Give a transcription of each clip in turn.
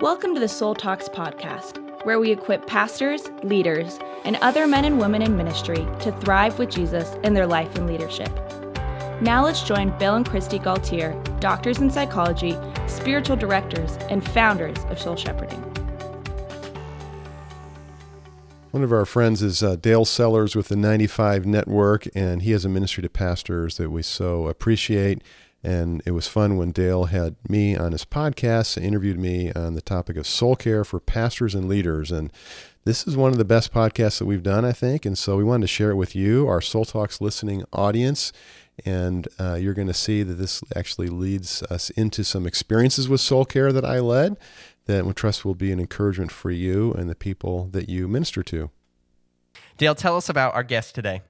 Welcome to the Soul Talks podcast, where we equip pastors, leaders, and other men and women in ministry to thrive with Jesus in their life and leadership. Now let's join Bill and Kristi Gaultiere, doctors in psychology, spiritual directors, and founders of Soul Shepherding. One of our friends is uh, Dale Sellers with the 95 Network, and he has a ministry to pastors that we so appreciate. And it was fun when Dale had me on his podcast, interviewed me on the topic of soul care for pastors and leaders. And this is one of the best podcasts that we've done, I think. And so we wanted to share it with you, our Soul Talks listening audience. And uh, you're going to see that this actually leads us into some experiences with soul care that I led that we trust will be an encouragement for you and the people that you minister to. Dale, tell us about our guest today.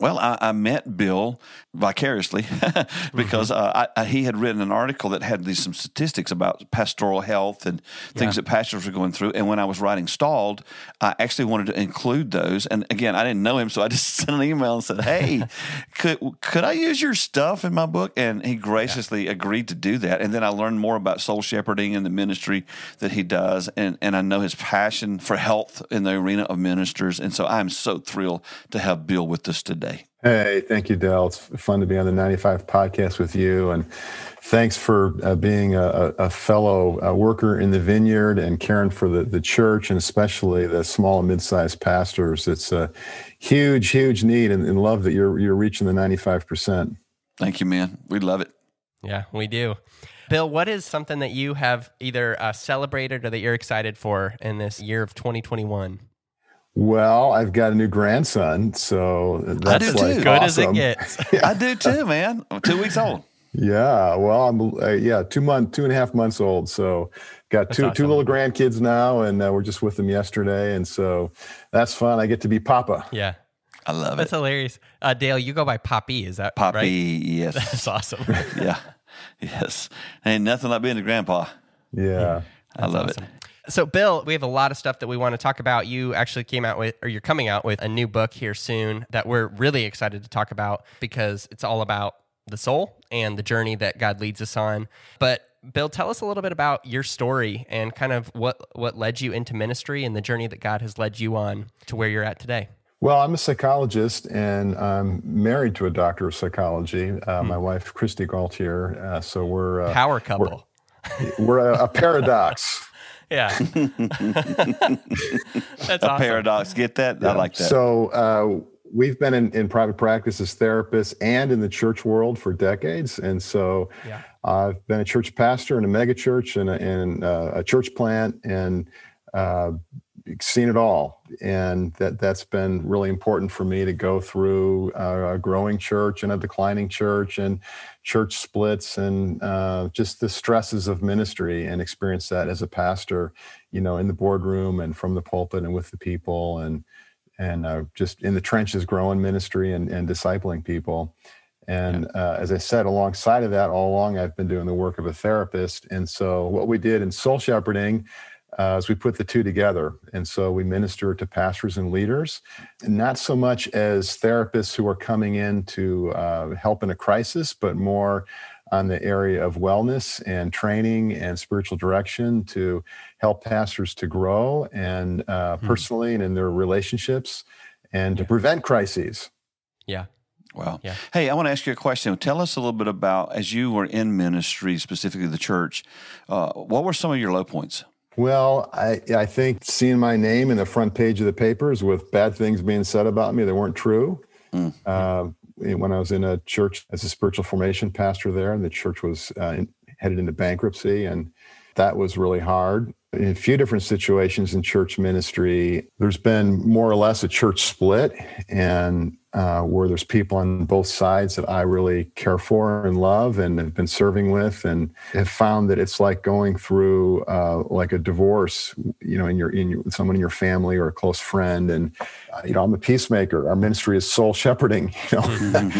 Well, I, I, met Bill vicariously because mm-hmm. uh, I, he had written an article that had these some statistics about pastoral health and things yeah. that pastors were going through. And when I was writing Stalled, I actually wanted to include those. And again, I didn't know him, so I just sent an email and said, "Hey, could could I use your stuff in my book?" And he graciously yeah. agreed to do that. And then I learned more about soul shepherding and the ministry that he does, and and I know his passion for health in the arena of ministers. And so I'm so thrilled to have Bill with us today. Hey, thank you, Dale. It's fun to be on the 95 podcast with you. And thanks for uh, being a, a fellow uh, worker in the vineyard and caring for the, the church and especially the small and mid sized pastors. It's a huge, huge need and, and love that you're, you're reaching the 95%. Thank you, man. We love it. Yeah, we do. Bill, what is something that you have either uh, celebrated or that you're excited for in this year of 2021? Well, I've got a new grandson, so that's I do like too. Good as it gets. yeah. I do too, man. I'm two weeks old. Yeah, well, I'm uh, yeah two month, two and a half months old. So got two awesome. two little grandkids now, and uh, we're just with them yesterday, and so that's fun. I get to be Papa. Yeah, I love that's it. That's hilarious. Uh, Dale, you go by Poppy. Is that Poppy? Right? Yes, that's awesome. yeah, yes. Ain't nothing like being a grandpa. Yeah, I love awesome. it. So, Bill, we have a lot of stuff that we want to talk about. You actually came out with, or you're coming out with a new book here soon that we're really excited to talk about because it's all about the soul and the journey that God leads us on. But Bill, tell us a little bit about your story and kind of what what led you into ministry and the journey that God has led you on to where you're at today. Well, I'm a psychologist and I'm married to a doctor of psychology. Uh, hmm. My wife, Kristi Gaultiere. Uh, so we're uh, power couple. We're, we're a, a paradox. Yeah. That's a awesome. paradox. Get that? Yeah. I like that. So uh, we've been in, in private practice as therapists and in the church world for decades. And so yeah. I've been a church pastor in a mega church and a, and, uh, a church plant and uh, seen it all. And that that's been really important for me to go through a growing church and a declining church and church splits and uh, just the stresses of ministry and experience that as a pastor you know in the boardroom and from the pulpit and with the people and and uh, just in the trenches growing ministry and, and discipling people. And uh, as I said, alongside of that, all along, I've been doing the work of a therapist. And so, what we did in soul shepherding uh, as we put the two together. And so we minister to pastors and leaders, and not so much as therapists who are coming in to uh, help in a crisis, but more on the area of wellness and training and spiritual direction to help pastors to grow and uh, hmm. personally and in their relationships and to prevent crises. Yeah. Wow. Yeah. Hey, I want to ask you a question. Tell us a little bit about, as you were in ministry, specifically the church, uh, what were some of your low points? Well, I, I think seeing my name in the front page of the papers with bad things being said about me that weren't true. Mm. Uh, when I was in a church as a spiritual formation pastor there, and the church was uh, in, headed into bankruptcy, and that was really hard. In a few different situations in church ministry, there's been more or less a church split, and uh, where there's people on both sides that I really care for and love and have been serving with, and have found that it's like going through uh, like a divorce, you know, in your in your, someone in your family or a close friend. And uh, you know, I'm a peacemaker. Our ministry is soul shepherding, you know,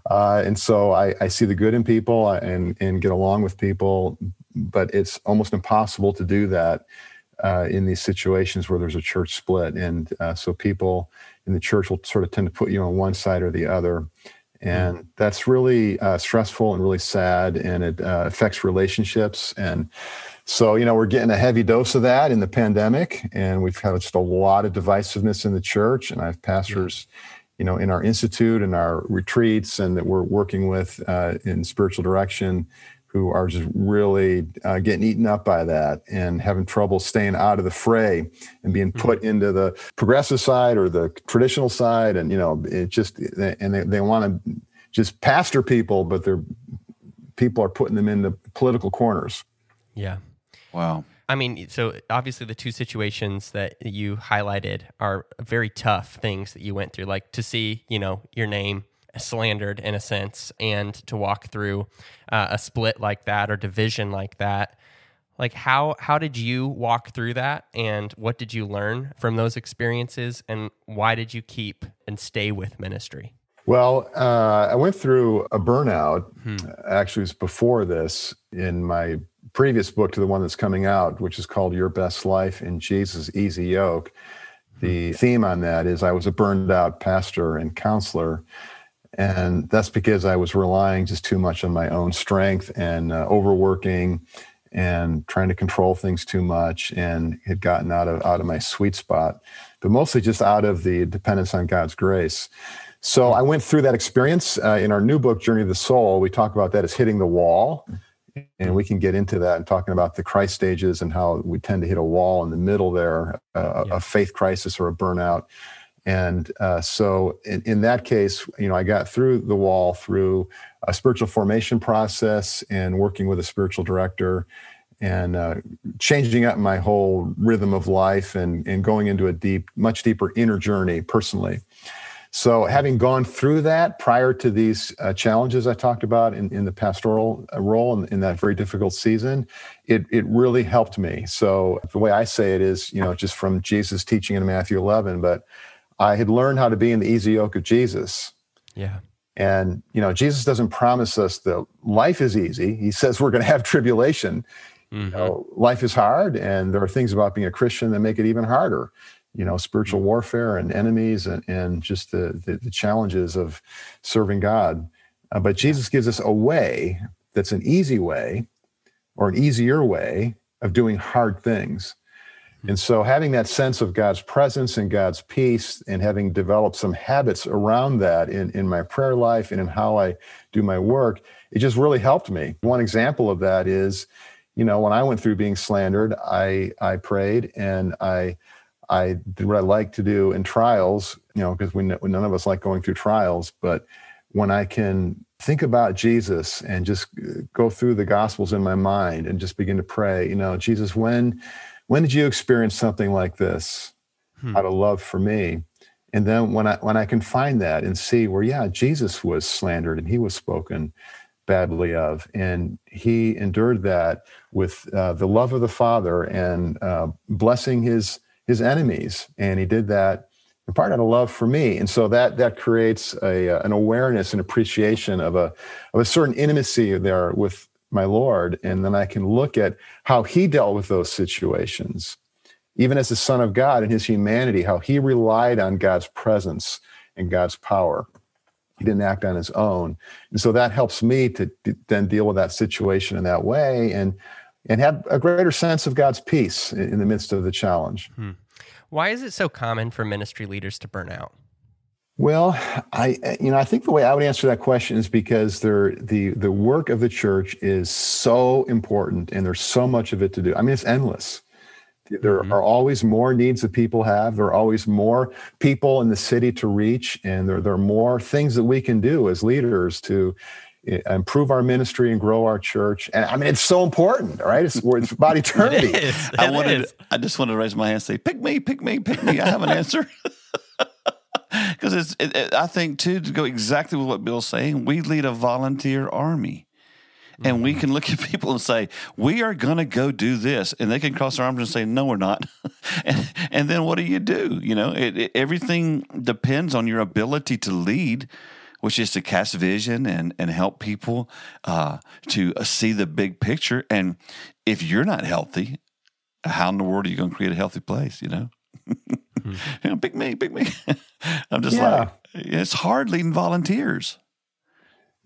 uh, and so I, I, see the good in people and and get along with people, but it's almost impossible to do that. Uh, in these situations where there's a church split, and uh, so people in the church will sort of tend to put you on one side or the other. and mm. that's really uh, stressful and really sad, and it uh, affects relationships. And so, you know, we're getting a heavy dose of that in the pandemic, and we've had just a lot of divisiveness in the church. And I have pastors. Yeah you know, in our institute and our retreats, and that we're working with uh, in spiritual direction, who are just really uh, getting eaten up by that and having trouble staying out of the fray and being put mm-hmm. into the progressive side or the traditional side, and you know, it just and they, they want to just pastor people, but they're people are putting them into political corners. Yeah. Wow. I mean, so obviously the two situations that you highlighted are very tough things that you went through, like to see, you know, your name slandered in a sense and to walk through uh, a split like that or division like that. Like how how did you walk through that and what did you learn from those experiences and why did you keep and stay with ministry? Well, uh, I went through a burnout. Hmm. Actually, it was before this in my previous book to the one that's coming out, which is called Your Best Life in Jesus' Easy Yoke. The theme on that is I was a burned out pastor and counselor. And that's because I was relying just too much on my own strength and uh, overworking and trying to control things too much and had gotten out of out of my sweet spot, but mostly just out of the dependence on God's grace. So I went through that experience uh, in our new book, Journey of the Soul. We talk about that as hitting the wall and we can get into that and talking about the Christ stages and how we tend to hit a wall in the middle there, uh, yeah. a faith crisis or a burnout. And uh, so, in, in, that case, you know, I got through the wall through a spiritual formation process and working with a spiritual director and uh, changing up my whole rhythm of life and, and going into a deep, much deeper inner journey personally. So, having gone through that prior to these uh, challenges I talked about in, in the pastoral uh, role in, in, that very difficult season, it, it really helped me. So, the way I say it is, you know, just from Jesus' teaching in Matthew 11, but I had learned how to be in the easy yoke of Jesus. Yeah. And, you know, Jesus doesn't promise us that life is easy. He says we're going to have tribulation. Mm-hmm. You know, life is hard, and there are things about being a Christian that make it even harder you know spiritual warfare and enemies and, and just the, the, the challenges of serving god uh, but jesus gives us a way that's an easy way or an easier way of doing hard things and so having that sense of god's presence and god's peace and having developed some habits around that in, in my prayer life and in how i do my work it just really helped me. One example of that is you know when i went through being slandered i i prayed and i I did what I like to do in trials, you know, because we none of us like going through trials, but when I can think about Jesus and just uh, go through the gospels in my mind and just begin to pray, you know, Jesus, when when did you experience something like this hmm. out of love for me? And then when I when I can find that and see where, yeah, Jesus was slandered and he was spoken badly of, and he endured that with uh, the love of the Father and uh, blessing his his enemies, and he did that in part out of love for me. And so that that creates a uh, an awareness and appreciation of a of a certain intimacy there with my Lord, and then I can look at how he dealt with those situations, even as the Son of God in his humanity, how he relied on God's presence and God's power. He didn't act on his own, and so that helps me to then deal with that situation in that way and and have a greater sense of God's peace in the midst of the challenge. Hmm. Why is it so common for ministry leaders to burn out? Well, I you know I think the way I would answer that question is because there the the work of the church is so important and there's so much of it to do. I mean, it's endless. There mm-hmm. are always more needs that people have. There are always more people in the city to reach, and there, there are more things that we can do as leaders to improve our ministry and grow our church. And I mean, it's so important, right? It's, it's about eternity. it is. It I wanted, is. I just wanted to raise my hand and say, pick me, pick me, pick me. I have an answer. Because it's, it, it, I think too, to go exactly with what Bill's saying, we lead a volunteer army. And mm-hmm. we can look at people and say, we are going to go do this. And they can cross their arms and say, no, we're not. and, and then what do you do? You know, it, everything depends on your ability to lead which is to cast vision and and help people uh, to uh, see the big picture. And if you're not healthy, how in the world are you going to create a healthy place? You know, mm-hmm. You know pick me, pick me. I'm just yeah. like it's hard leading volunteers.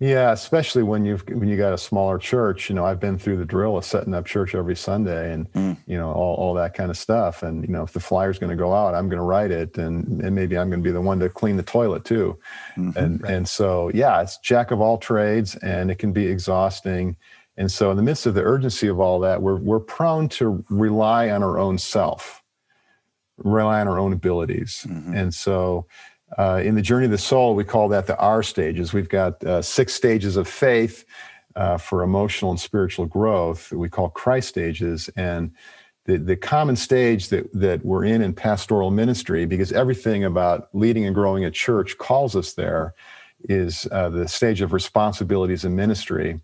Yeah, especially when you've when you got a smaller church. You know, I've been through the drill of setting up church every Sunday, and mm. you know all, all that kind of stuff. And you know, if the flyer's going to go out, I'm going to write it, and, and maybe I'm going to be the one to clean the toilet too. Mm-hmm, and right. and so yeah, it's jack of all trades, and it can be exhausting. And so, in the midst of the urgency of all that, we're we're prone to rely on our own self, rely on our own abilities, mm-hmm. and so uh, in the journey of the soul, we call that the R stages. We've got uh, six stages of faith uh, for emotional and spiritual growth that we call Christ stages. And the, the common stage that, that we're in in pastoral ministry, because everything about leading and growing a church calls us there, is uh, the stage of responsibilities and ministry.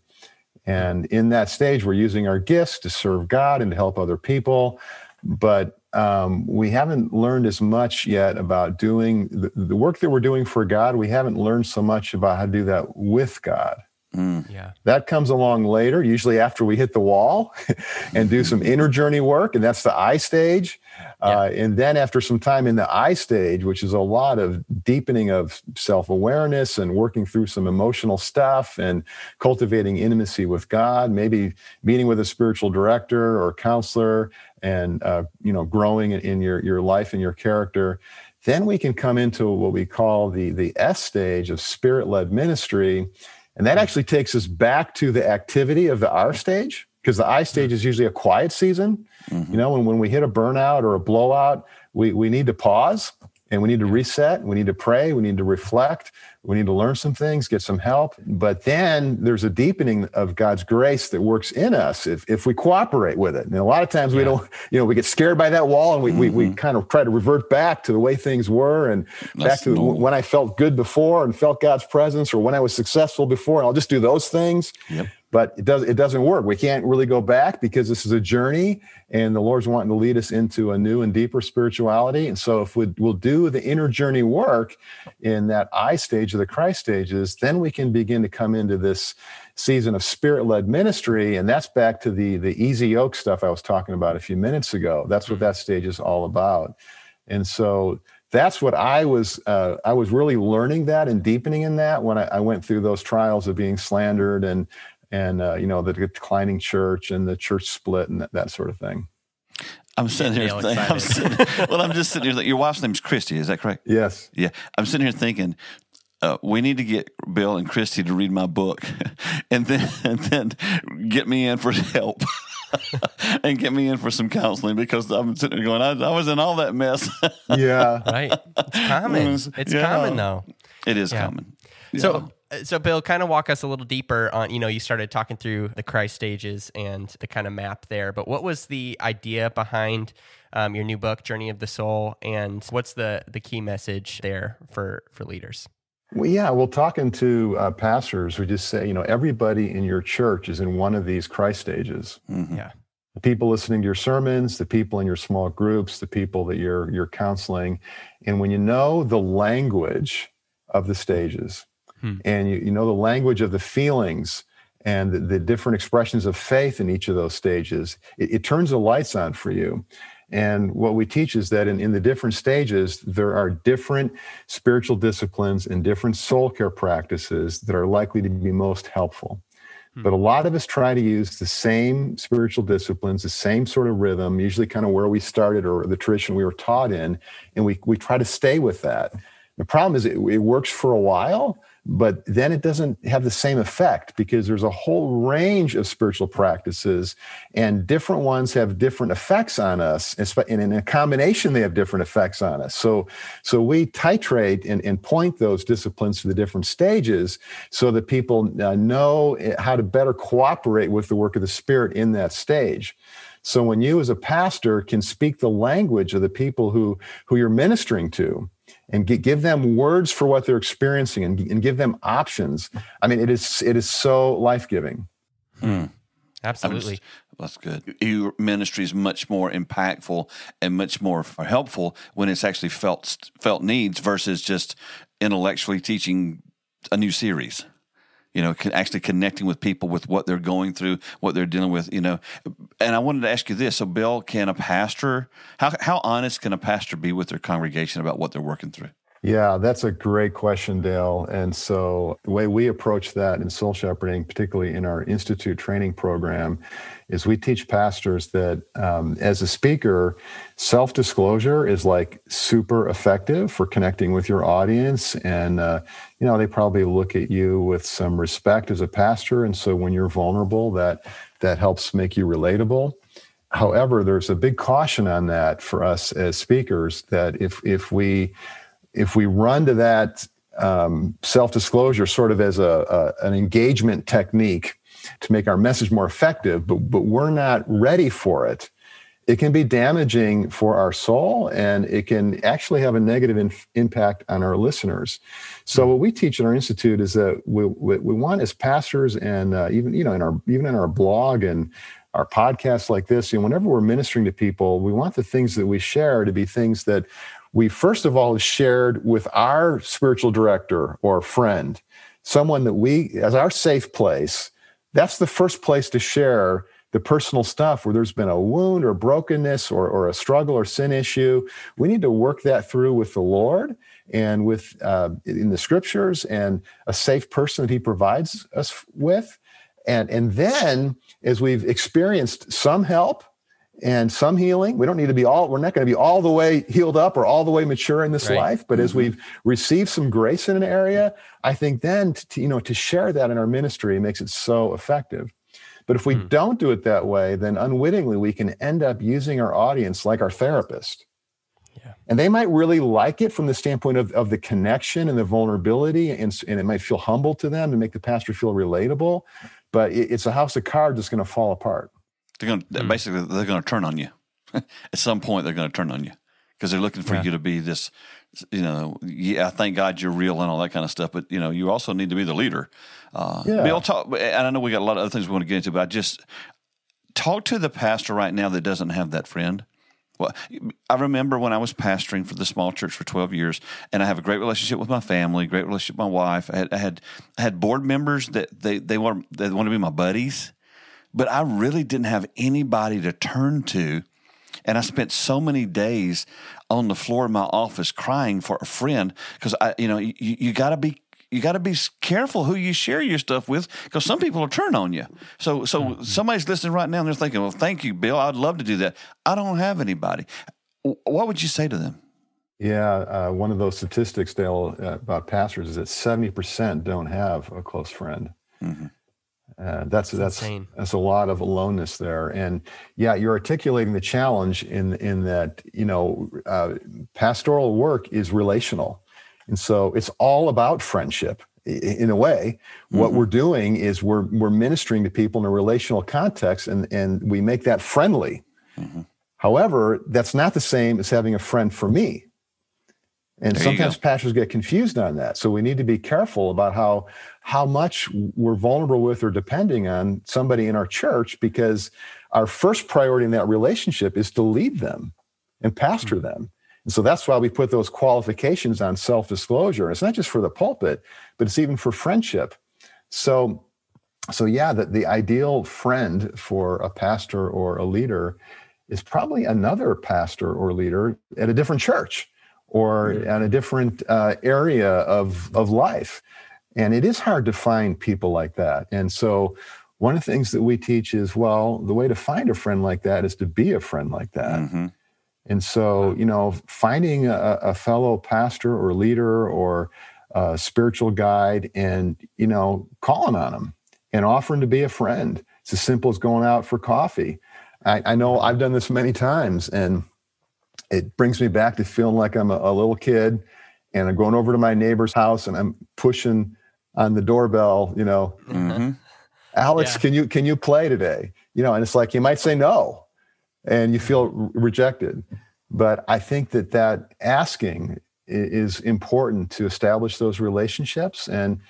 And in that stage, we're using our gifts to serve God and to help other people. But um, we haven't learned as much yet about doing the, the, work that we're doing for God. We haven't learned so much about how to do that with God. Mm. Yeah. That comes along later, usually after we hit the wall and do some inner journey work. And that's the I stage. Yeah. Uh, and then after some time in the I stage, which is a lot of deepening of self awareness and working through some emotional stuff and cultivating intimacy with God, maybe meeting with a spiritual director or counselor and uh, you know growing in your your life and your character then we can come into what we call the the s stage of spirit led ministry and that actually takes us back to the activity of the r stage because the i stage is usually a quiet season. Mm-hmm. you know when, when we hit a burnout or a blowout we, we need to pause and we need to reset we need to pray we need to reflect we need to learn some things get some help but then there's a deepening of god's grace that works in us if, if we cooperate with it and a lot of times yeah. we don't you know we get scared by that wall and we, mm-hmm. we, we mm-hmm. kind of try to revert back to the way things were and That's back to normal. when i felt good before and felt god's presence or when i was successful before and i'll just do those things yep but it does it doesn't work. We can't really go back because this is a journey, and the Lord's wanting to lead us into a new and deeper spirituality. And so, if we, we'll do the inner journey work in that I stage of the Christ stages, then we can begin to come into this season of spirit-led ministry, and that's back to the the easy yoke stuff I was talking about a few minutes ago. That's what that stage is all about. And so that's what I was uh, I was really learning that and deepening in that when I, I, went through those trials of being slandered and and uh, you know the declining church and the church split and that, that sort of thing. I'm sitting here. Thinking, I'm sitting, well, I'm just sitting here. Your wife's name is Kristi. Is that correct? Yes. Yeah. I'm sitting here thinking. Uh, we need to get Bill and Kristi to read my book, and then and then get me in for help, and get me in for some counseling because I'm sitting there going, I, I was in all that mess. yeah, right. It's common. It's yeah. common though. It is yeah. common. Yeah. So so bill kind of walk us a little deeper on you know you started talking through the christ stages and the kind of map there but what was the idea behind um, your new book journey of the soul and what's the the key message there for for leaders well, yeah, well, talking to uh, pastors, we just say, you know, everybody in your church is in one of these Christ stages. Mm-hmm. Yeah. The people listening to your sermons, the people in your small groups, the people that you're you're counseling, and when you know the language of the stages, hmm. and you, you know the language of the feelings and the, the, different expressions of faith in each of those stages, it, it, turns the lights on for you. And what we teach is that in, in the different stages, there are different spiritual disciplines and different soul care practices that are likely to be most helpful. Hmm. But a lot of us try to use the same spiritual disciplines, the same sort of rhythm, usually kind of where we started or the tradition we were taught in, and we, we try to stay with that. The problem is it, it works for a while, but then it doesn't have the same effect because there's a whole range of spiritual practices and different ones have different effects on us and in a combination they have different effects on us. So so we titrate and, and point those disciplines to the different stages so that people uh, know how to better cooperate with the work of the spirit in that stage. So when you as a pastor can speak the language of the people who who you're ministering to and give them words for what they're experiencing and, and give them options. I mean, it is it is so life giving. Mm. Absolutely. Just, that's good. Your ministry is much more impactful and much more helpful when it's actually felt felt needs versus just intellectually teaching a new series you know, actually connecting with people with what they're going through, what they're dealing with, you know. And I wanted to ask you this: So, Bill, can a pastor how how honest can a pastor be with their congregation about what they're working through? Yeah, that's a great question, Dale. And so the way we approach that in soul shepherding, particularly in our institute training program, is we teach pastors that um, as a speaker, self disclosure is like super effective for connecting with your audience. And, uh, you know, they probably look at you with some respect as a pastor. And so when you're vulnerable, that, that helps make you relatable. However, there's a big caution on that for us as speakers that if, if we, if we run to that um, self-disclosure sort of as a, a, an engagement technique to make our message more effective, but but we're not ready for it, it can be damaging for our soul, and it can actually have a negative in, impact on our listeners. So what we teach in our institute is that we we, we want as pastors and uh, even you know in our even in our blog and our podcasts like this, you know, whenever we're ministering to people, we want the things that we share to be things that we first of all shared with our spiritual director or friend, someone that we, as our safe place, that's the first place to share the personal stuff where there's been a wound or brokenness or, or a struggle or sin issue. We need to work that through with the Lord and with uh, in the scriptures and a safe person that He provides us with. And, and then, as we've experienced some help and some healing. We don't need to be all, we're not going to be all the way healed up or all the way mature in this right. life. But mm-hmm. as we've received some grace in an area, I think then, to, you know, to share that in our ministry makes it so effective. But if we mm. don't do it that way, then unwittingly we can end up using our audience like our therapist. Yeah. And they might really like it from the standpoint of, of the connection and the vulnerability, and, and it might feel humble to them and make the pastor feel relatable. But it, it's a house of cards that's going to fall apart. They're going to, mm. basically they're going to turn on you. At some point, they're going to turn on you because they're looking for yeah. you to be this. You know, yeah, thank God you're real and all that kind of stuff. But you know, you also need to be the leader. Uh, yeah. Bill, talk. And I know we got a lot of other things we want to get into, but I just talk to the pastor right now that doesn't have that friend. Well, I remember when I was pastoring for the small church for 12 years, and I have a great relationship with my family, great relationship with my wife. I had I had, I had board members that they they want they want to be my buddies, but I really didn't have anybody to turn to. And I spent so many days on the floor of my office crying for a friend because I, you know, you, you got to be you got to be careful who you share your stuff with because some people will turn on you. So, so mm-hmm. somebody's listening right now and they're thinking, "Well, thank you, Bill. I'd love to do that. I don't have anybody." What would you say to them? Yeah, uh, one of those statistics, Dale, uh, about pastors is that seventy percent don't have a close friend. Mm-hmm. Uh, that's that's that's, that's a lot of aloneness there, and yeah, you're articulating the challenge in in that you know uh, pastoral work is relational, and so it's all about friendship in a way. Mm-hmm. What we're doing is we're we're ministering to people in a relational context, and and we make that friendly. Mm-hmm. However, that's not the same as having a friend for me. And there sometimes pastors get confused on that. So we need to be careful about how how much we're vulnerable with or depending on somebody in our church because our first priority in that relationship is to lead them and pastor mm-hmm. them. And so that's why we put those qualifications on self-disclosure. It's not just for the pulpit, but it's even for friendship. So so yeah, the, the ideal friend for a pastor or a leader is probably another pastor or leader at a different church or mm-hmm. at a different uh, area of, of life. And it is hard to find people like that. And so, one of the things that we teach is well, the way to find a friend like that is to be a friend like that. Mm-hmm. And so, you know, finding a, a, fellow pastor or leader or spiritual guide and, you know, calling on them and offering to be a friend. It's as simple as going out for coffee. I, I know I've done this many times and it brings me back to feeling like I'm a, a little kid and I'm going over to my neighbor's house and I'm pushing on the doorbell, you know, mm-hmm. Alex, yeah. can you can you play today? You know, and it's like you might say no, and you feel re- rejected. But I think that that asking is important to establish those relationships. And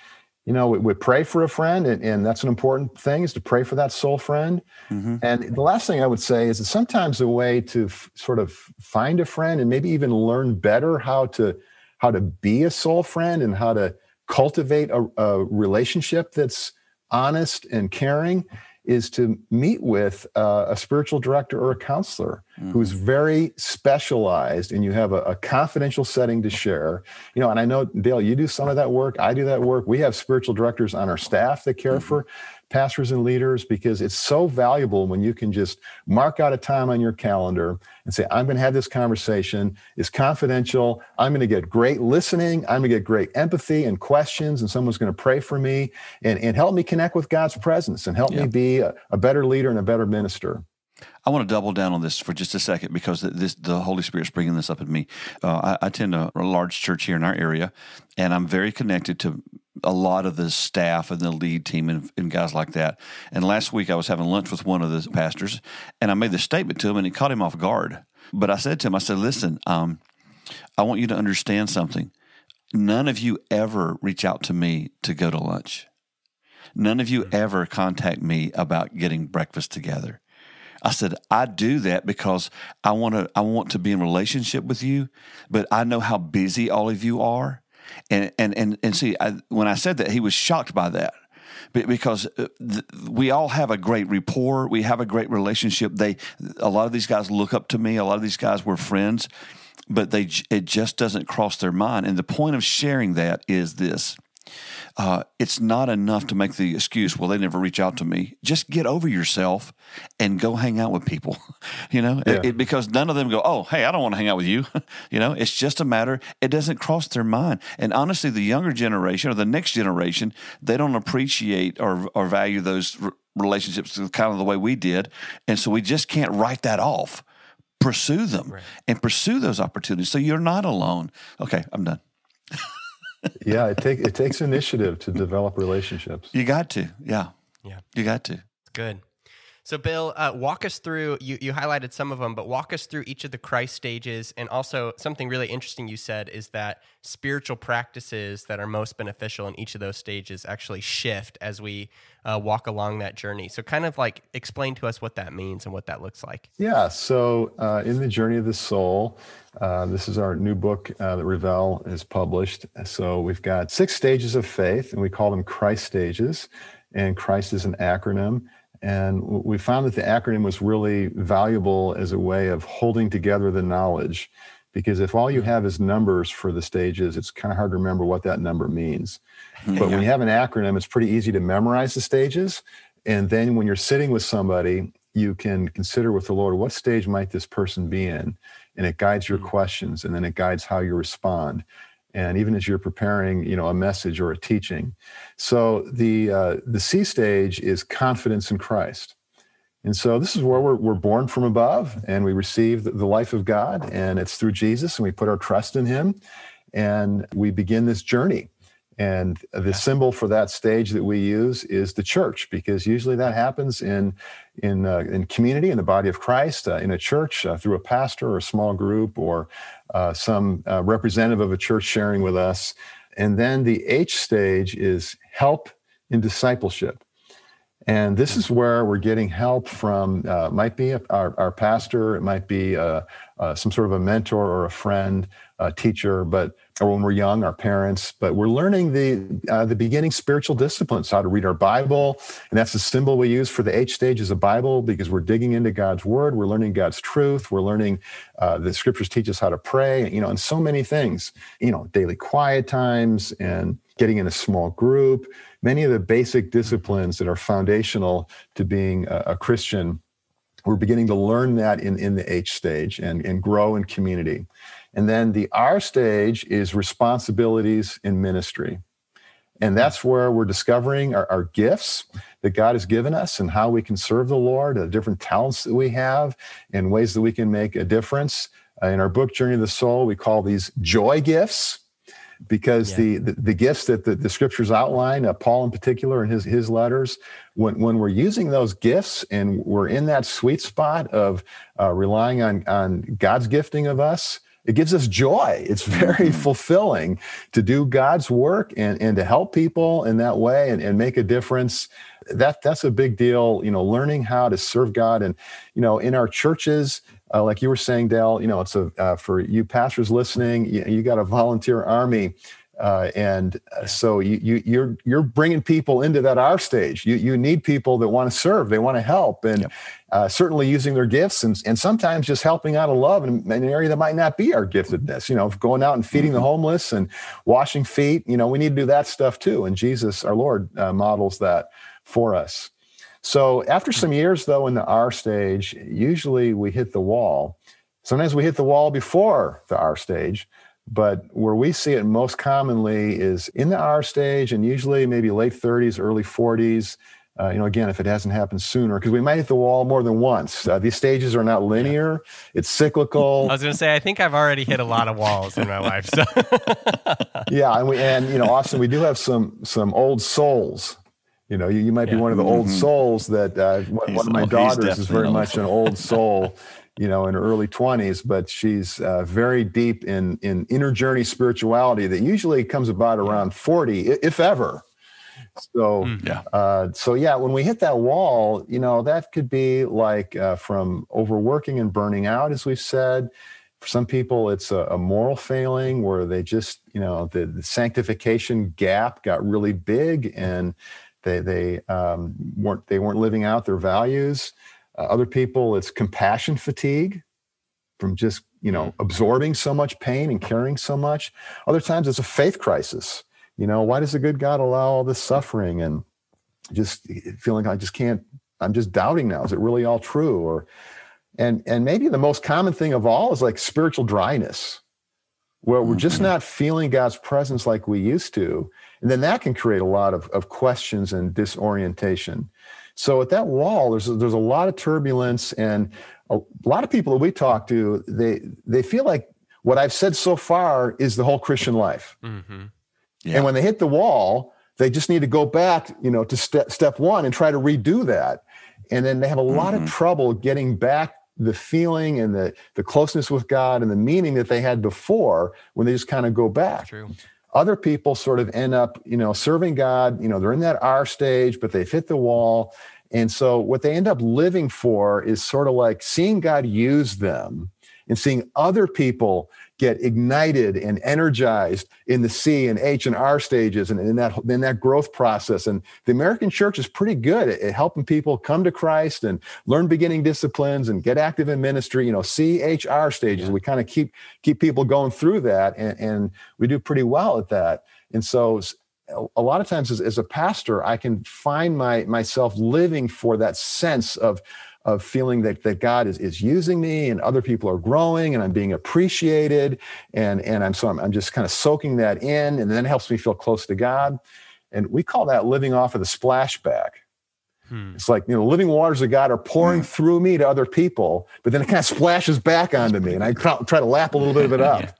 you know, we, we pray for a friend, and, and, that's an important thing is to pray for that soul friend. Mm-hmm. And the last thing I would say is that sometimes a way to f- sort of find a friend and maybe even learn better how to how to be a soul friend and how to cultivate a, a relationship that's honest and caring is to meet with uh, a spiritual director or a counselor mm-hmm. who's very specialized and you have a, a, confidential setting to share. You know, and I know, Dale, you do some of that work. I do that work. We have spiritual directors on our staff that care mm-hmm. for pastors and leaders because it's so valuable when you can just mark out a time on your calendar and say, I'm going to have this conversation. It's confidential. I'm going to get great listening. I'm going to get great empathy and questions, and someone's going to pray for me and, and help me connect with God's presence and help yeah. me be a, a better leader and a better minister. I want to double down on this for just a second because this, the Holy Spirit's bringing this up in me. Uh, I, I, attend a, a, large church here in our area, and I'm very connected to a lot of the staff and the lead team and, and, guys like that. And last week I was having lunch with one of the pastors, and I made this statement to him, and it caught him off guard. But I said to him, I said, "Listen, um, I want you to understand something. None of you ever reach out to me to go to lunch. None of you mm-hmm. ever contact me about getting breakfast together." I said, I do that because I want to I want to be in relationship with you, but I know how busy all of you are. And and and and see, I, when I said that, he was shocked by that because uh, we all have a great rapport. We have a great relationship. They, a lot of these guys look up to me. A lot of these guys were friends, but they, it just doesn't cross their mind. And the point of sharing that is this: uh, it's not enough to make the excuse, well, they never reach out to me. Just get over yourself and go hang out with people, you know, yeah. it, because none of them go, oh, hey, I don't want to hang out with you. you know, it's just a matter, it doesn't cross their mind. And honestly, the younger generation or the next generation, they don't appreciate or, or value those relationships kind of the way we did. And so we just can't write that off. Pursue them right. and pursue those opportunities. So you're not alone. Okay, I'm done yeah, it take it takes initiative to develop relationships. You got to, yeah, yeah, you got to. Good. So, Bill, uh, walk us through. You, you highlighted some of them, but walk us through each of the Christ stages. And also, something really interesting you said is that spiritual practices that are most beneficial in each of those stages actually shift as we uh, walk along that journey. So, kind of like explain to us what that means and what that looks like. Yeah. So, uh, in the journey of the soul, uh, this is our new book uh, that Revell has published. So, we've got six stages of faith, and we call them Christ stages. And Christ is an acronym. And we found that the acronym was really valuable as a way of holding together the knowledge. Because if all you have is numbers for the stages, it's kind of hard to remember what that number means. Yeah. But when you have an acronym, it's pretty easy to memorize the stages. And then when you're sitting with somebody, you can consider with the Lord, what stage might this person be in? And it guides your mm-hmm. questions and then it guides how you respond and even as you're preparing you know a message or a teaching. So the uh, the c stage is confidence in christ. And so this is where we're, we're born from above and we receive the life of god and it's through jesus and we put our trust in him and we begin this journey. And the symbol for that stage that we use is the church, because usually that happens in in uh, in community, in the body of Christ, uh, in a church, uh, through a pastor or a small group, or uh, some uh, representative of a church sharing with us. And then the H stage is help in discipleship. And this is where we're getting help from, uh, might be our, our pastor, it might be uh, uh, some sort of a mentor or a friend, a teacher, but or when we're young, our parents. But we're learning the uh, the beginning spiritual disciplines, how to read our Bible, and that's the symbol we use for the H stage is a Bible because we're digging into God's Word, we're learning God's truth, we're learning uh, the Scriptures teach us how to pray, you know, and so many things, you know, daily quiet times and getting in a small group many of the basic disciplines that are foundational to being a, a Christian, we're beginning to learn that in, in the H stage and, and grow in community. And then the R stage is responsibilities in ministry. And that's where we're discovering our, our, gifts that God has given us and how we can serve the Lord, the different talents that we have, and ways that we can make a difference. In our book, Journey of the Soul, we call these joy gifts because yeah. the, the, the gifts that the, the scriptures outline, uh, Paul in particular in his his letters, when when we're using those gifts and we're in that sweet spot of uh, relying on on God's gifting of us, it gives us joy. It's very mm-hmm. fulfilling to do God's work and and to help people in that way and, and make a difference. That that's a big deal. You know, learning how to serve God and you know in our churches uh, like you were saying, Dale, you know, it's a uh, for you pastors listening, you, you, got a volunteer army. Uh, and uh, so you, you you're you're bringing people into that our stage. You you need people that want to serve, they want to help, and yep. uh, certainly using their gifts, and and sometimes just helping out of love in, in, an area that might not be our giftedness. You know, going out and feeding mm-hmm. the homeless and washing feet. You know, we need to do that stuff too. And Jesus, our Lord, uh, models that for us. So after some years, though, in the R stage, usually we hit the wall. Sometimes we hit the wall before the R stage, but where we see it most commonly is in the R stage and usually maybe late 30s, early 40s. Uh, you know, again, if it hasn't happened sooner, because we might hit the wall more than once. Uh, these stages are not linear; it's cyclical. I was going to say, I think I've already hit a lot of walls in my life. So, yeah, and we and you know, Austin, we do have some some old souls you know, you, you might yeah. be one of the old mm-hmm. souls that uh, one, one, of my daughters is very much an old soul, you know, in her early 20s, but she's uh, very deep in, in inner journey spirituality that usually comes about around 40, if ever. So, mm, yeah. Uh, so yeah, when we hit that wall, you know, that could be like uh, from overworking and burning out, as we've said. For some people, it's a, a moral failing where they just, you know, the, the sanctification gap got really big and they they um, weren't they weren't living out their values. Uh, other people, it's compassion fatigue from just you know absorbing so much pain and carrying so much. Other times, it's a faith crisis. You know, why does a good God allow all this suffering and just feeling I just can't. I'm just doubting now. Is it really all true? Or and and maybe the most common thing of all is like spiritual dryness where we're just mm-hmm. not feeling God's presence like we used to. And then that can create a lot of, of questions and disorientation. So at that wall, there's there's a lot of turbulence, and a lot of people that we talk to, they they feel like what I've said so far is the whole Christian life. Mm-hmm. Yeah. And when they hit the wall, they just need to go back, you know, to step step one and try to redo that. And then they have a lot mm-hmm. of trouble getting back the feeling and the the closeness with God and the meaning that they had before when they just kind of go back. True. Other people sort of end up, you know, serving God, you know, they're in that R stage, but they've hit the wall. And so what they end up living for is sort of like seeing God use them and seeing other people get ignited and energized in the C and H and R stages and in that in that growth process. And the American church is pretty good at, at, helping people come to Christ and learn beginning disciplines and get active in ministry. You know, C, H, R stages. We kind of keep keep people going through that, and, and we do pretty well at that. And so a lot of times as, as, a pastor i can find my myself living for that sense of of feeling that, that God is, is using me and other people are growing and I'm being appreciated. And, and I'm so I'm, I'm just kind of soaking that in and then it helps me feel close to God. And we call that living off of the splashback. Hmm. It's like, you know, living waters of God are pouring hmm. through me to other people, but then it kind of splashes back onto me. And I try to lap a little bit of it up. yeah.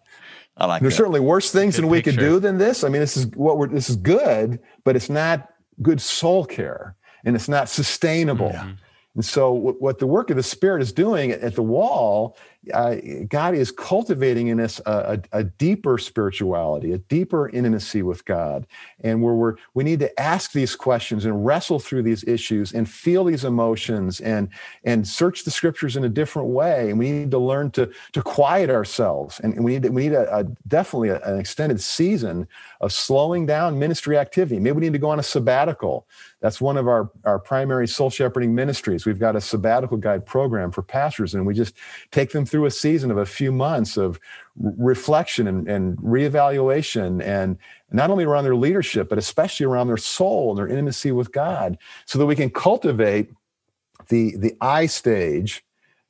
I like There's that. certainly worse things good than we picture. could do than this. I mean, this is what we're, this is good, but it's not good soul care and it's not sustainable. Yeah. And so, what the work of the Spirit is doing at the wall, uh, God is cultivating in us a, a, a, deeper spirituality, a deeper intimacy with God, and where we're we need to ask these questions and wrestle through these issues and feel these emotions and and search the Scriptures in a different way. And we need to learn to to quiet ourselves, and we need we need a, a definitely an extended season of slowing down ministry activity. Maybe we need to go on a sabbatical that's one of our, our primary soul shepherding ministries. We've got a sabbatical guide program for pastors, and we just take them through a season of a few months of reflection and, and reevaluation, and not only around their leadership, but especially around their soul and their intimacy with God, so that we can cultivate the, the I stage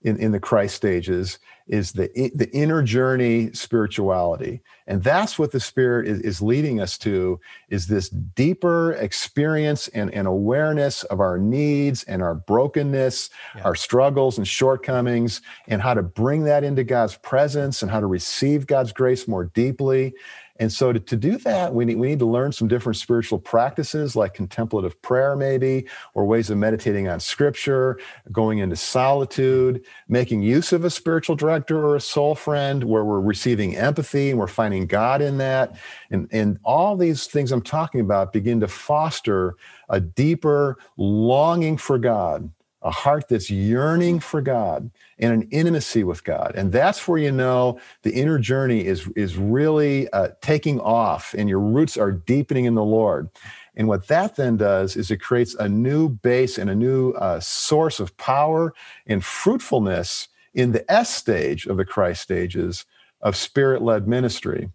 in, in the Christ stages is the, the inner journey spirituality. And that's what the Spirit is, is leading us to is this deeper experience and, and awareness of our needs and our brokenness, yeah. our struggles and shortcomings, and how to bring that into God's presence and how to receive God's grace more deeply and so to, to do that, we need, we need to learn some different spiritual practices like contemplative prayer, maybe, or ways of meditating on scripture, going into solitude, making use of a spiritual director or a soul friend where we're receiving empathy and we're finding God in that. And, and all these things I'm talking about begin to foster a deeper longing for God a heart that's yearning for God and an intimacy with God. And that's where you know the inner journey is, is really uh, taking off and your roots are deepening in the Lord. And what that then does is it creates a new base and a new uh, source of power and fruitfulness in the S stage of the Christ stages of spirit led ministry.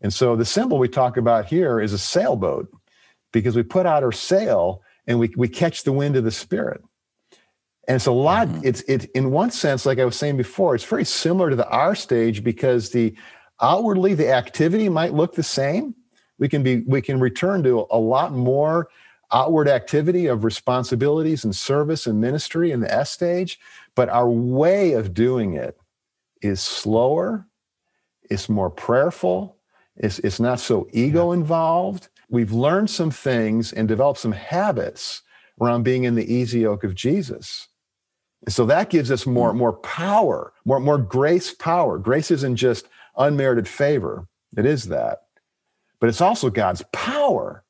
And so the symbol we talk about here is a sailboat because we put out our sail and we, we catch the wind of the spirit. And it's a lot, mm-hmm. it's it in one sense, like I was saying before, it's very similar to the R stage because the outwardly the activity might look the same. We can be we can return to a lot more outward activity of responsibilities and service and ministry in the S stage, but our way of doing it is slower, it's more prayerful, it's, it's not so ego involved. We've learned some things and developed some habits around being in the easy yoke of Jesus. So that gives us more, more power, more, more grace power. Grace isn't just unmerited favor, it is that. But it's also God's power.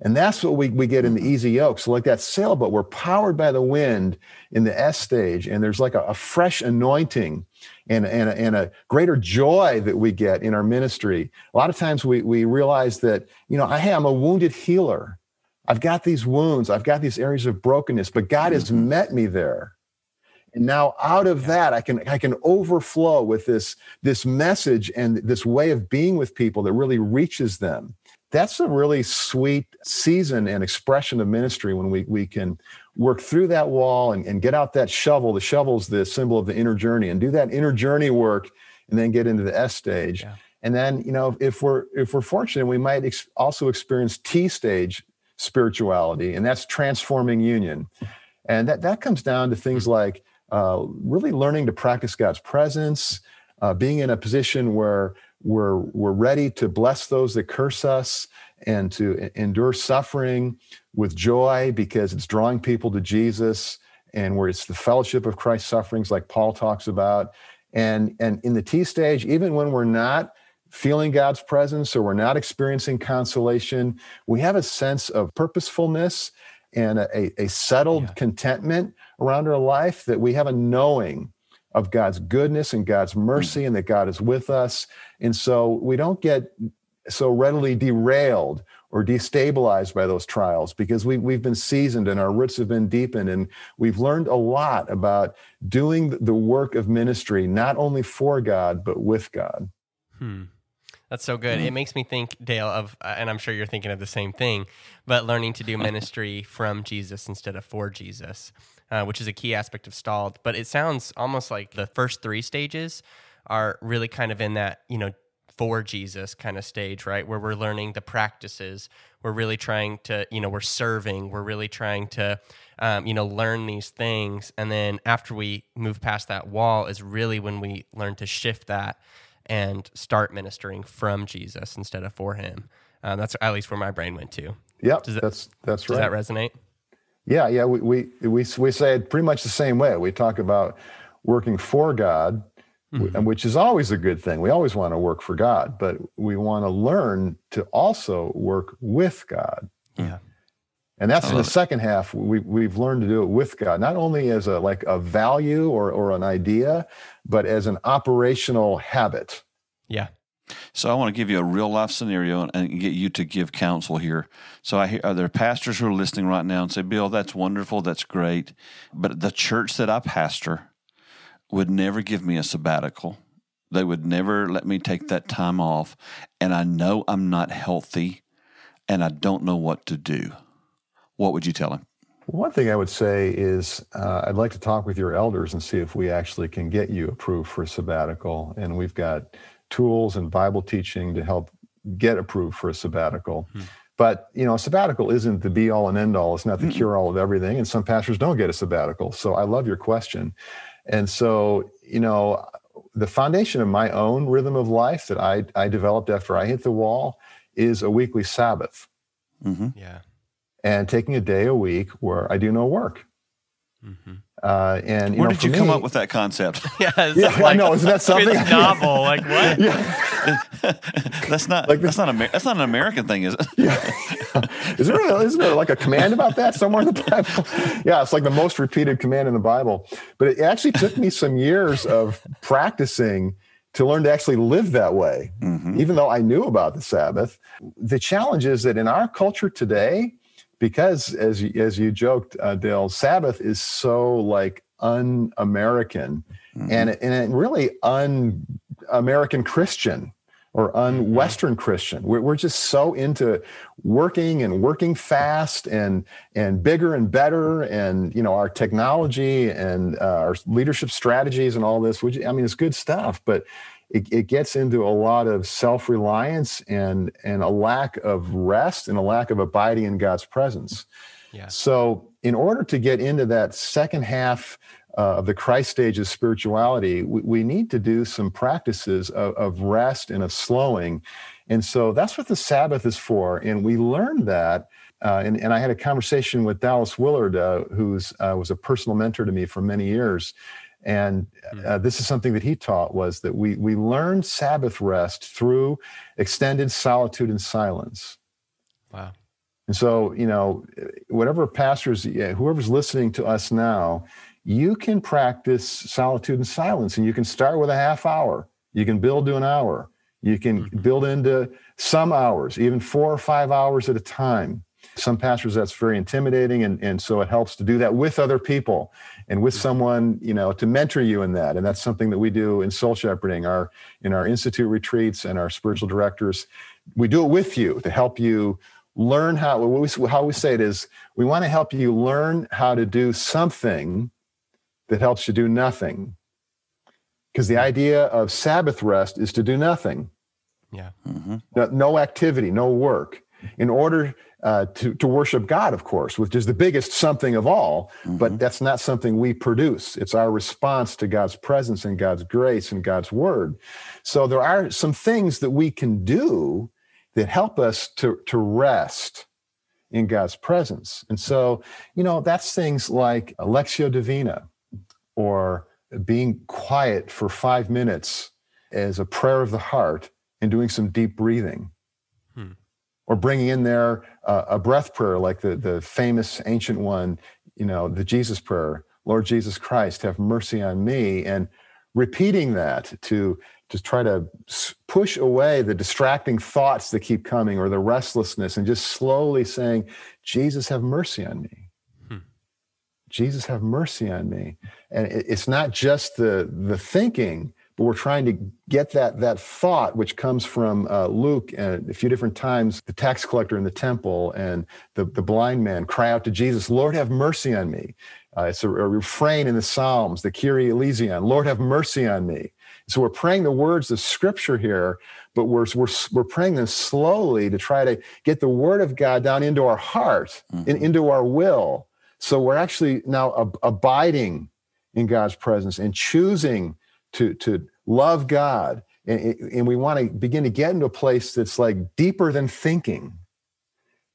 And that's what we, we get in the easy yoke. So, like that sailboat, we're powered by the wind in the S stage, and there's like a, a fresh anointing and, and, and a greater joy that we get in our ministry. A lot of times we, we realize that, you know, I, hey, I'm a wounded healer. I've got these wounds, I've got these areas of brokenness, but God has mm-hmm. met me there. And now out of that, I can I can overflow with this, this message and this way of being with people that really reaches them that's a really sweet season and expression of ministry when we, we can work through that wall and, and get out that shovel. The shovel's the symbol of the inner journey and do that inner journey work and then get into the S stage. Yeah. And then, you know, if we're if we're fortunate, we might ex- also experience T stage spirituality, and that's transforming union. And that that comes down to things hmm. like uh, really learning to practice God's presence, uh, being in a position where we're, we're ready to bless those that curse us and to endure suffering with joy because it's drawing people to Jesus and where it's the fellowship of Christ's sufferings, like Paul talks about. And, and in the T stage, even when we're not feeling God's presence or we're not experiencing consolation, we have a sense of purposefulness and a, a settled yeah. contentment around our life that we have a knowing of God's goodness and God's mercy and that God is with us. And so we don't get so readily derailed or destabilized by those trials because we, we've been seasoned and our roots have been deepened and we've learned a lot about doing the work of ministry, not only for God, but with God. Hmm. That's so good. It makes me think, Dale, of, uh, and I'm sure you're thinking of the same thing, but learning to do ministry from Jesus instead of for Jesus uh, which is a key aspect of stalled. But it sounds almost like the first three stages are really kind of in that, you know, for Jesus kind of stage, right? Where we're learning the practices. We're really trying to, you know, we're serving. We're really trying to, um, you know, learn these things. And then after we move past that wall is really when we learn to shift that and start ministering from Jesus instead of for him. Uh, that's at least where my brain went to. Yep, that, that's that's does right. Does that resonate? Yeah, yeah, we, we we we say it pretty much the same way. We talk about working for God, mm-hmm. which is always a good thing. We always want to work for God, but we want to learn to also work with God. Yeah. And that's in the second half. We we've learned to do it with God, not only as a like a value or or an idea, but as an operational habit. Yeah. So I want to give you a real life scenario and get you to give counsel here. So I hear are there pastors who are listening right now and say, "Bill, that's wonderful, that's great, but the church that I pastor would never give me a sabbatical. They would never let me take that time off, and I know I'm not healthy, and I don't know what to do." What would you tell him? One thing I would say is uh, I'd like to talk with your elders and see if we actually can get you approved for a sabbatical. And we've got tools and Bible teaching to help get approved for a sabbatical. Hmm. But you know, a sabbatical isn't the be all and end all. It's not the cure all of everything. And some pastors don't get a sabbatical. So I love your question. And so, you know, the foundation of my own rhythm of life that I, I developed after I hit the wall is a weekly Sabbath. Mm-hmm. Yeah. And taking a day a week where I do no work. Mm-hmm. Uh, and where know, did you me, come up with that concept? yeah, yeah, like, I know. Isn't that something? novel, like what? Yeah, that's not like that's not a that's not an American thing, is it? yeah. is there isn't there like a command about that somewhere in the Bible? yeah, it's like the most repeated command in the Bible. But it actually took me some years of practicing to learn to actually live that way, mm-hmm. even though I knew about the Sabbath. The challenge is that in our culture today, because as you, as you joked, uh, Dale, Sabbath is so like un-American mm-hmm. and and really un-American Christian or un-Western Christian. We're, we're just so into working and working fast and and bigger and better, and you know our technology and uh, our leadership strategies and all this. Which I mean, it's good stuff, but it, it gets into a lot of self-reliance and and a lack of rest and a lack of abiding in God's presence. Yeah. So, in order to get into that second half uh, of the Christ stage of spirituality, we, we need to do some practices of, of, rest and of slowing. And so that's what the Sabbath is for. And we learned that. Uh, and, and, I had a conversation with Dallas Willard, uh, who uh, was a personal mentor to me for many years. And hmm. uh, this is something that he taught was that we, we learn Sabbath rest through extended solitude and silence. Wow. And so, you know, whatever pastors, whoever's listening to us now, you can practice solitude and silence and you can start with a half hour you can build to an hour you can mm-hmm. build into some hours even four or five hours at a time some pastors that's very intimidating and, and so it helps to do that with other people and with mm-hmm. someone you know to mentor you in that and that's something that we do in soul shepherding our in our institute retreats and our spiritual directors we do it with you to help you learn how we, how we say it is we want to help you learn how to do something that helps you do nothing. Because the idea of Sabbath rest is to do nothing. Yeah. Mm-hmm. No, no, activity, no work. In order uh, to, to worship God, of course, which is the biggest something of all, mm-hmm. but that's not something we produce. It's our response to God's presence and God's grace and God's word. So there are some things that we can do that help us to, to rest in God's presence. And so, you know, that's things like Lectio Divina, or being quiet for five minutes as a prayer of the heart and doing some deep breathing. Hmm. Or bringing in there uh, a breath prayer like the, the famous ancient one, you know, the Jesus prayer, Lord Jesus Christ, have mercy on me. And repeating that to, to try to push away the distracting thoughts that keep coming or the restlessness and just slowly saying, Jesus, have mercy on me. Jesus, have mercy on me. And it's not just the, the thinking, but we're trying to get that, that thought, which comes from uh, Luke and a few different times, the tax collector in the temple and the, the blind man cry out to Jesus, Lord, have mercy on me. Uh, it's a, a, refrain in the Psalms, the Kyrie eleison, Lord, have mercy on me. So we're praying the words of Scripture here, but we're, we're, we're praying them slowly to try to get the Word of God down into our heart mm-hmm. and into our will so we're actually now ab- abiding in God's presence and choosing to, to love God. And, and we want to begin to get into a place that's like deeper than thinking.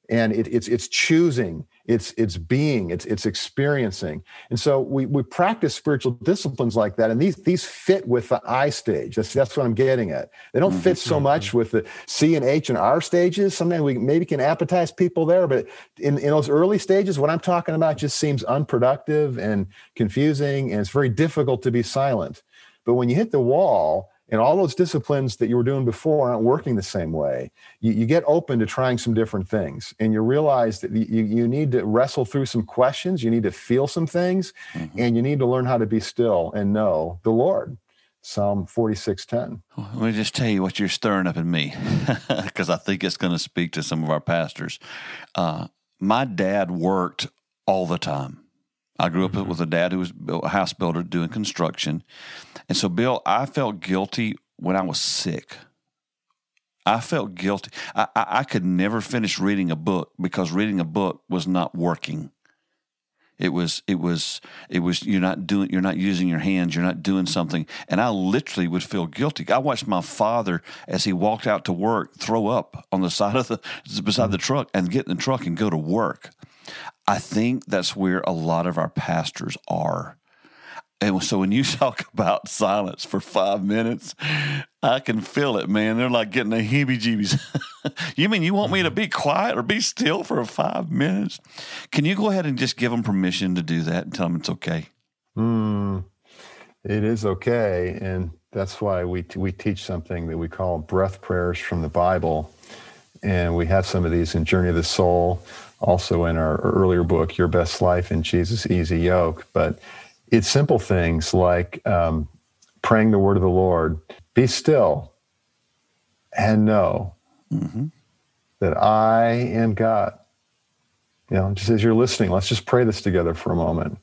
And it, it's, it's choosing it's it's being it's it's experiencing and so we we practice spiritual disciplines like that and these these fit with the i stage that's that's what i'm getting at they don't fit so mm-hmm. much with the c and h and r stages sometimes we maybe can appetize people there but in in those early stages what i'm talking about just seems unproductive and confusing and it's very difficult to be silent but when you hit the wall and all those disciplines that you were doing before aren't working the same way. You, you, get open to trying some different things, and you realize that you, you need to wrestle through some questions, you need to feel some things, mm-hmm. and you need to learn how to be still and know the Lord. Psalm 46:10. Let me just tell you what you're stirring up in me, because I think it's going to speak to some of our pastors. Uh, my dad worked all the time. I grew up with a dad who was a house builder doing construction. And so, Bill, I felt guilty when I was sick. I felt guilty. I, I, I, could never finish reading a book because reading a book was not working. It was, it was, it was. You're not doing. You're not using your hands. You're not doing something. And I literally would feel guilty. I watched my father as he walked out to work throw up on the side of the beside the truck and get in the truck and go to work. I think that's where a lot of our pastors are And so when you talk about silence for five minutes, I can feel it, man. They're like getting the heebie jeebies. you mean you want me to be quiet or be still for five minutes? Can you go ahead and just give them permission to do that and tell them it's okay? Mm, it is okay. And that's why we, we teach something that we call breath prayers from the Bible. And we have some of these in Journey of the Soul, also in our earlier book, Your Best Life in Jesus' Easy Yoke. But it's simple things like um, praying the word of the Lord, be still and know mm-hmm. that I am God. You know, just as you're listening, let's just pray this together for a moment.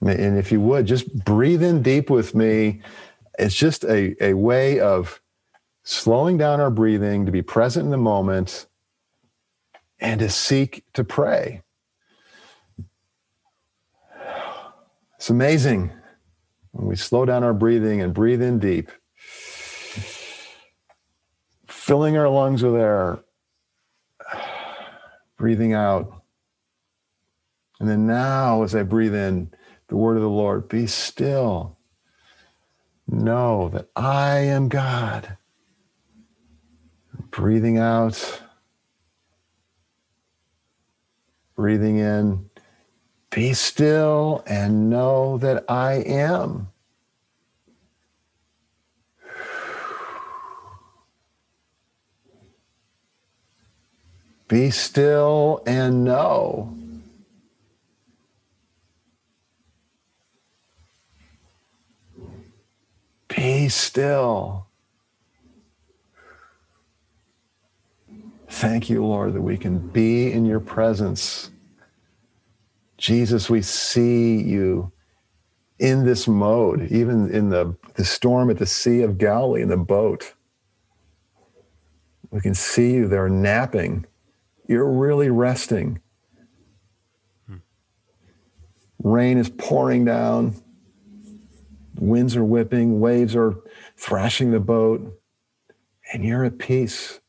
And if you would, just breathe in deep with me. It's just a, a way of slowing down our breathing, to be present in the moment, and to seek to pray. It's amazing when we slow down our breathing and breathe in deep, filling our lungs with air, breathing out. And then now, as I breathe in the word of the Lord, be still. Know that I am God. Breathing out, breathing in. Be still and know that I am. Be still and know. Be still. Thank you, Lord, that we can be in your presence. Jesus, we see you in this mode, even in the, the storm at the Sea of Galilee in the boat. We can see you there napping. You're really resting. Rain is pouring down. Winds are whipping, waves are thrashing the boat, and you're at peace.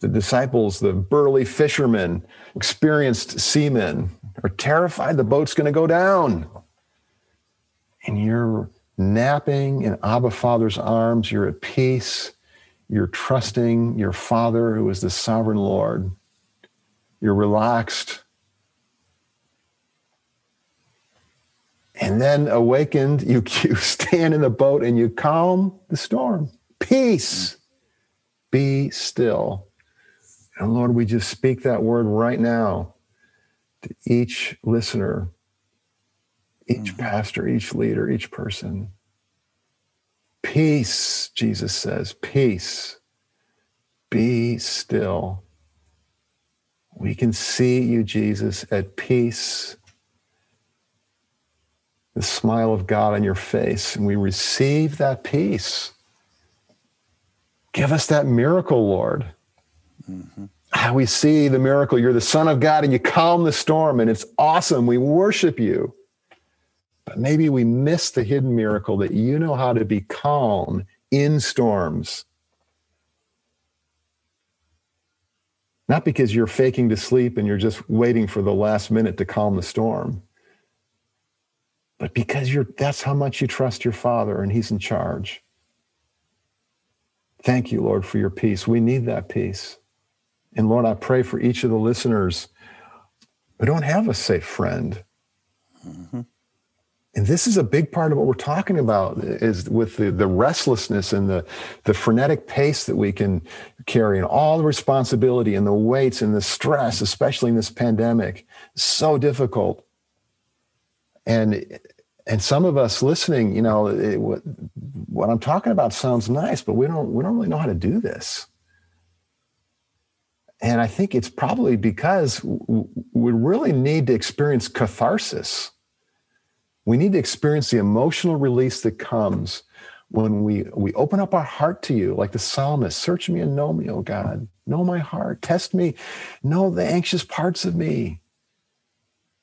The disciples, the burly fishermen, experienced seamen, are terrified the boat's going to go down. And you're napping in Abba Father's arms. You're at peace. You're trusting your Father, who is the sovereign Lord. You're relaxed. And then awakened, you, you stand in the boat and you calm the storm. Peace. Be still. And Lord, we just speak that word right now to each listener, each mm. pastor, each leader, each person. Peace, Jesus says, peace. Be still. We can see you, Jesus, at peace the smile of God on your face, and we receive that peace. Give us that miracle, Lord. Mm-hmm. How we see the miracle. You're the Son of God and you calm the storm, and it's awesome. We worship you. But maybe we miss the hidden miracle that you know how to be calm in storms. Not because you're faking to sleep and you're just waiting for the last minute to calm the storm but because you're that's how much you trust your father and he's in charge thank you lord for your peace we need that peace and lord i pray for each of the listeners who don't have a safe friend mm-hmm. and this is a big part of what we're talking about is with the, the restlessness and the, the frenetic pace that we can carry and all the responsibility and the weights and the stress especially in this pandemic so difficult and and some of us listening, you know, it, what, what I'm talking about sounds nice, but we don't we don't really know how to do this. And I think it's probably because we really need to experience catharsis. We need to experience the emotional release that comes when we we open up our heart to you, like the psalmist, search me and know me, oh God. Know my heart. Test me. Know the anxious parts of me.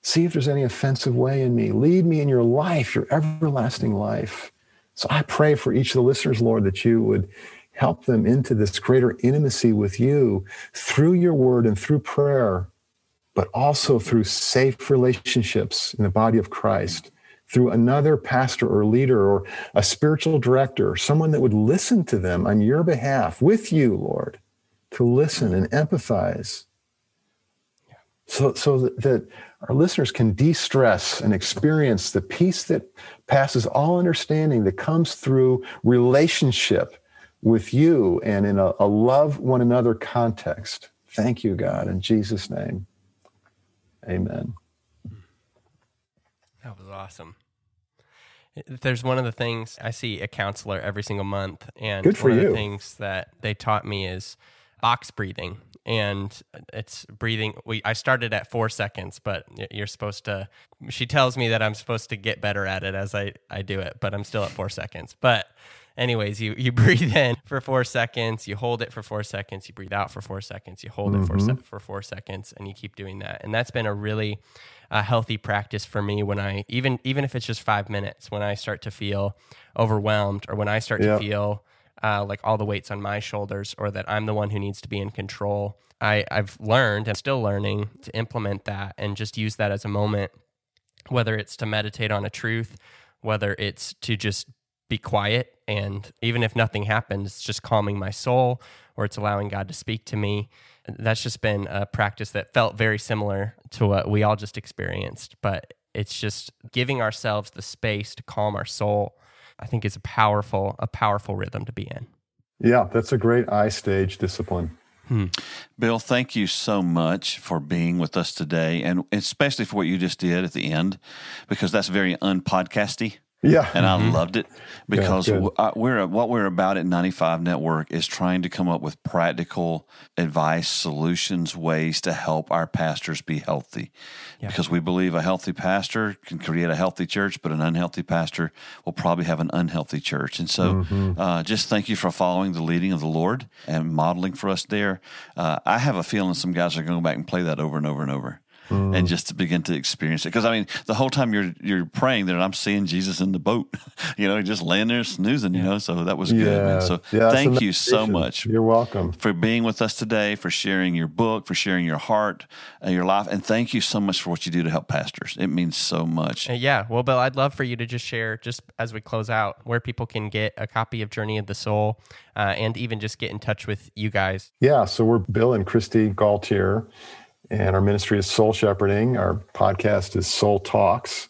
See if there's any offensive way in me. Lead me in your life, your everlasting life. So I pray for each of the listeners, Lord, that you would help them into this greater intimacy with you through your word and through prayer, but also through safe relationships in the body of Christ through another pastor or leader or a spiritual director, someone that would listen to them on your behalf with you, Lord, to listen and empathize. So, so that, our listeners can de stress and experience the peace that passes all understanding that comes through relationship with you and in a, a love one another context. Thank you, God, in Jesus' name. Amen. That was awesome. There's one of the things I see a counselor every single month, and Good for one you. of the things that they taught me is box breathing, and it's breathing. We I started at four seconds, but you're supposed to. She tells me that I'm supposed to get better at it as I I do it, but I'm still at four seconds. But anyways, you you breathe in for four seconds, you hold it for four seconds, you breathe out for four seconds, you hold it for se- for four seconds, and you keep doing that. And that's been a really uh, healthy practice for me when I even even if it's just five minutes when I start to feel overwhelmed or when I start Yeah. to feel uh, like all the weights on my shoulders or that I'm the one who needs to be in control. I, I've learned and still learning to implement that and just use that as a moment, whether it's to meditate on a truth, whether it's to just be quiet and even if nothing happens, it's just calming my soul or it's allowing God to speak to me. That's just been a practice that felt very similar to what we all just experienced, but it's just giving ourselves the space to calm our soul. I think is a powerful, a powerful rhythm to be in. Yeah, that's a great I stage discipline. Hmm. Bill, thank you so much for being with us today, and especially for what you just did at the end, because that's very unpodcasty. Yeah. and I loved it because uh, we're what we're about at 95 Network is trying to come up with practical advice, solutions, ways to help our pastors be healthy. Because we believe a healthy pastor can create a healthy church, but an unhealthy pastor will probably have an unhealthy church. And so, Mm-hmm. uh, just thank you for following the leading of the Lord and modeling for us there. Uh, I have a feeling some guys are going to go back and play that over and over and over Mm. and just to begin to experience it. Because I mean, the whole time you're you're praying there, I'm seeing Jesus in the boat, you know, just laying there snoozing, you know. So that was good, man. So Yeah, thank you so much You're welcome. for being with us today, for sharing your book, for sharing your heart, uh, your life, and thank you so much for what you do to help pastors. It means so much. Uh, yeah, well, Bill, I'd love for you to just share, just as we close out, where people can get a copy of Journey of the Soul, uh, and even just get in touch with you guys. Yeah, so we're Bill and Kristi Gaultiere, and our ministry is Soul Shepherding. Our podcast is Soul Talks.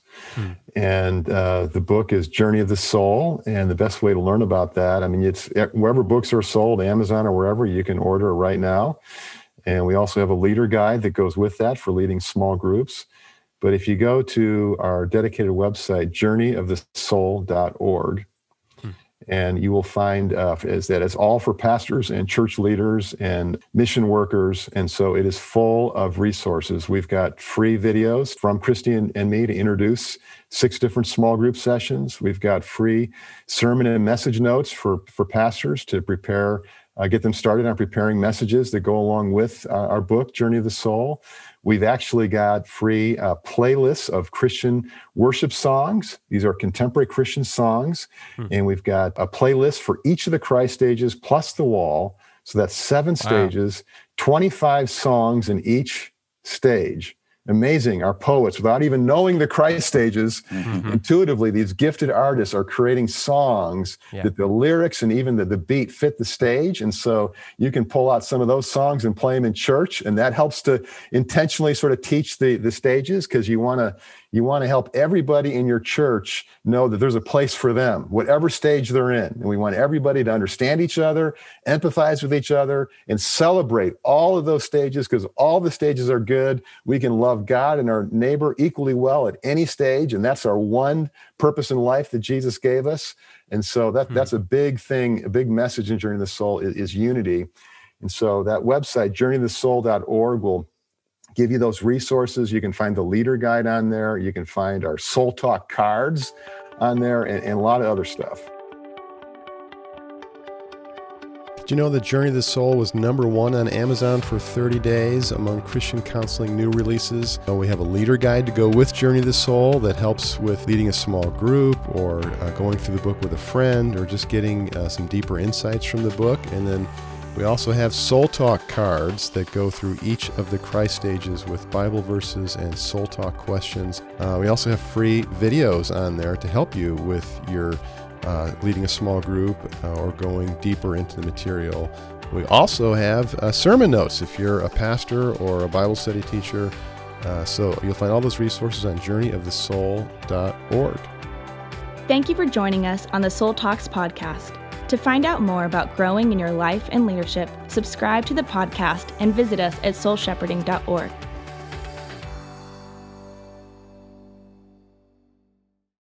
And uh, the book is Journey of the Soul. And the best way to learn about that, I mean, it's wherever books are sold, Amazon or wherever, you can order right now. And we also have a leader guide that goes with that for leading small groups. But if you go to our dedicated website, journeyofthesoul.org, and you will find uh, is that it's all for pastors and church leaders and mission workers. And so it is full of resources. We've got free videos from Kristi and, and me to introduce six different small group sessions. We've got free sermon and message notes for for pastors to prepare uh, get them started on preparing messages that go along with uh, our book journey of the soul We've actually got free uh, playlists of Christian worship songs. These are contemporary Christian songs. And we've got a playlist for each of the Christ stages plus the wall. So that's seven stages, 25 songs in each stage. Amazing. Our poets, without even knowing the Christ stages, mm-hmm. intuitively, these gifted artists are creating songs Yeah. that the lyrics and even the, the beat fit the stage. And so you can pull out some of those songs and play them in church. And that helps to intentionally sort of teach the, the stages because you want to you want to help everybody in your church know that there's a place for them, whatever stage they're in. And we want everybody to understand each other, empathize with each other, and celebrate all of those stages because all the stages are good. We can love God and our neighbor equally well at any stage. And that's our one purpose in life that Jesus gave us. And so that, hmm. that's a big thing, a big message in Journey of the Soul is, is unity. And so that website, journeyofthesoul.org, will give you those resources. You can find the leader guide on there. You can find our Soul Talk cards on there and, and a lot of other stuff. Did you know that Journey of the Soul was number one on Amazon for 30 days among Christian counseling new releases? Uh, we have a leader guide to go with Journey of the Soul that helps with leading a small group or uh, going through the book with a friend or just getting uh, some deeper insights from the book. And then We also have Soul Talk cards that go through each of the Christ stages with Bible verses and Soul Talk questions. Uh, we also have free videos on there to help you with your uh, leading a small group uh, or going deeper into the material. We also have uh, sermon notes if you're a pastor or a Bible study teacher. Uh, so you'll find all those resources on journeyofthesoul.org. Thank you for joining us on the Soul Talks podcast. To find out more about growing in your life and leadership, subscribe to the podcast and visit us at soulshepherding.org.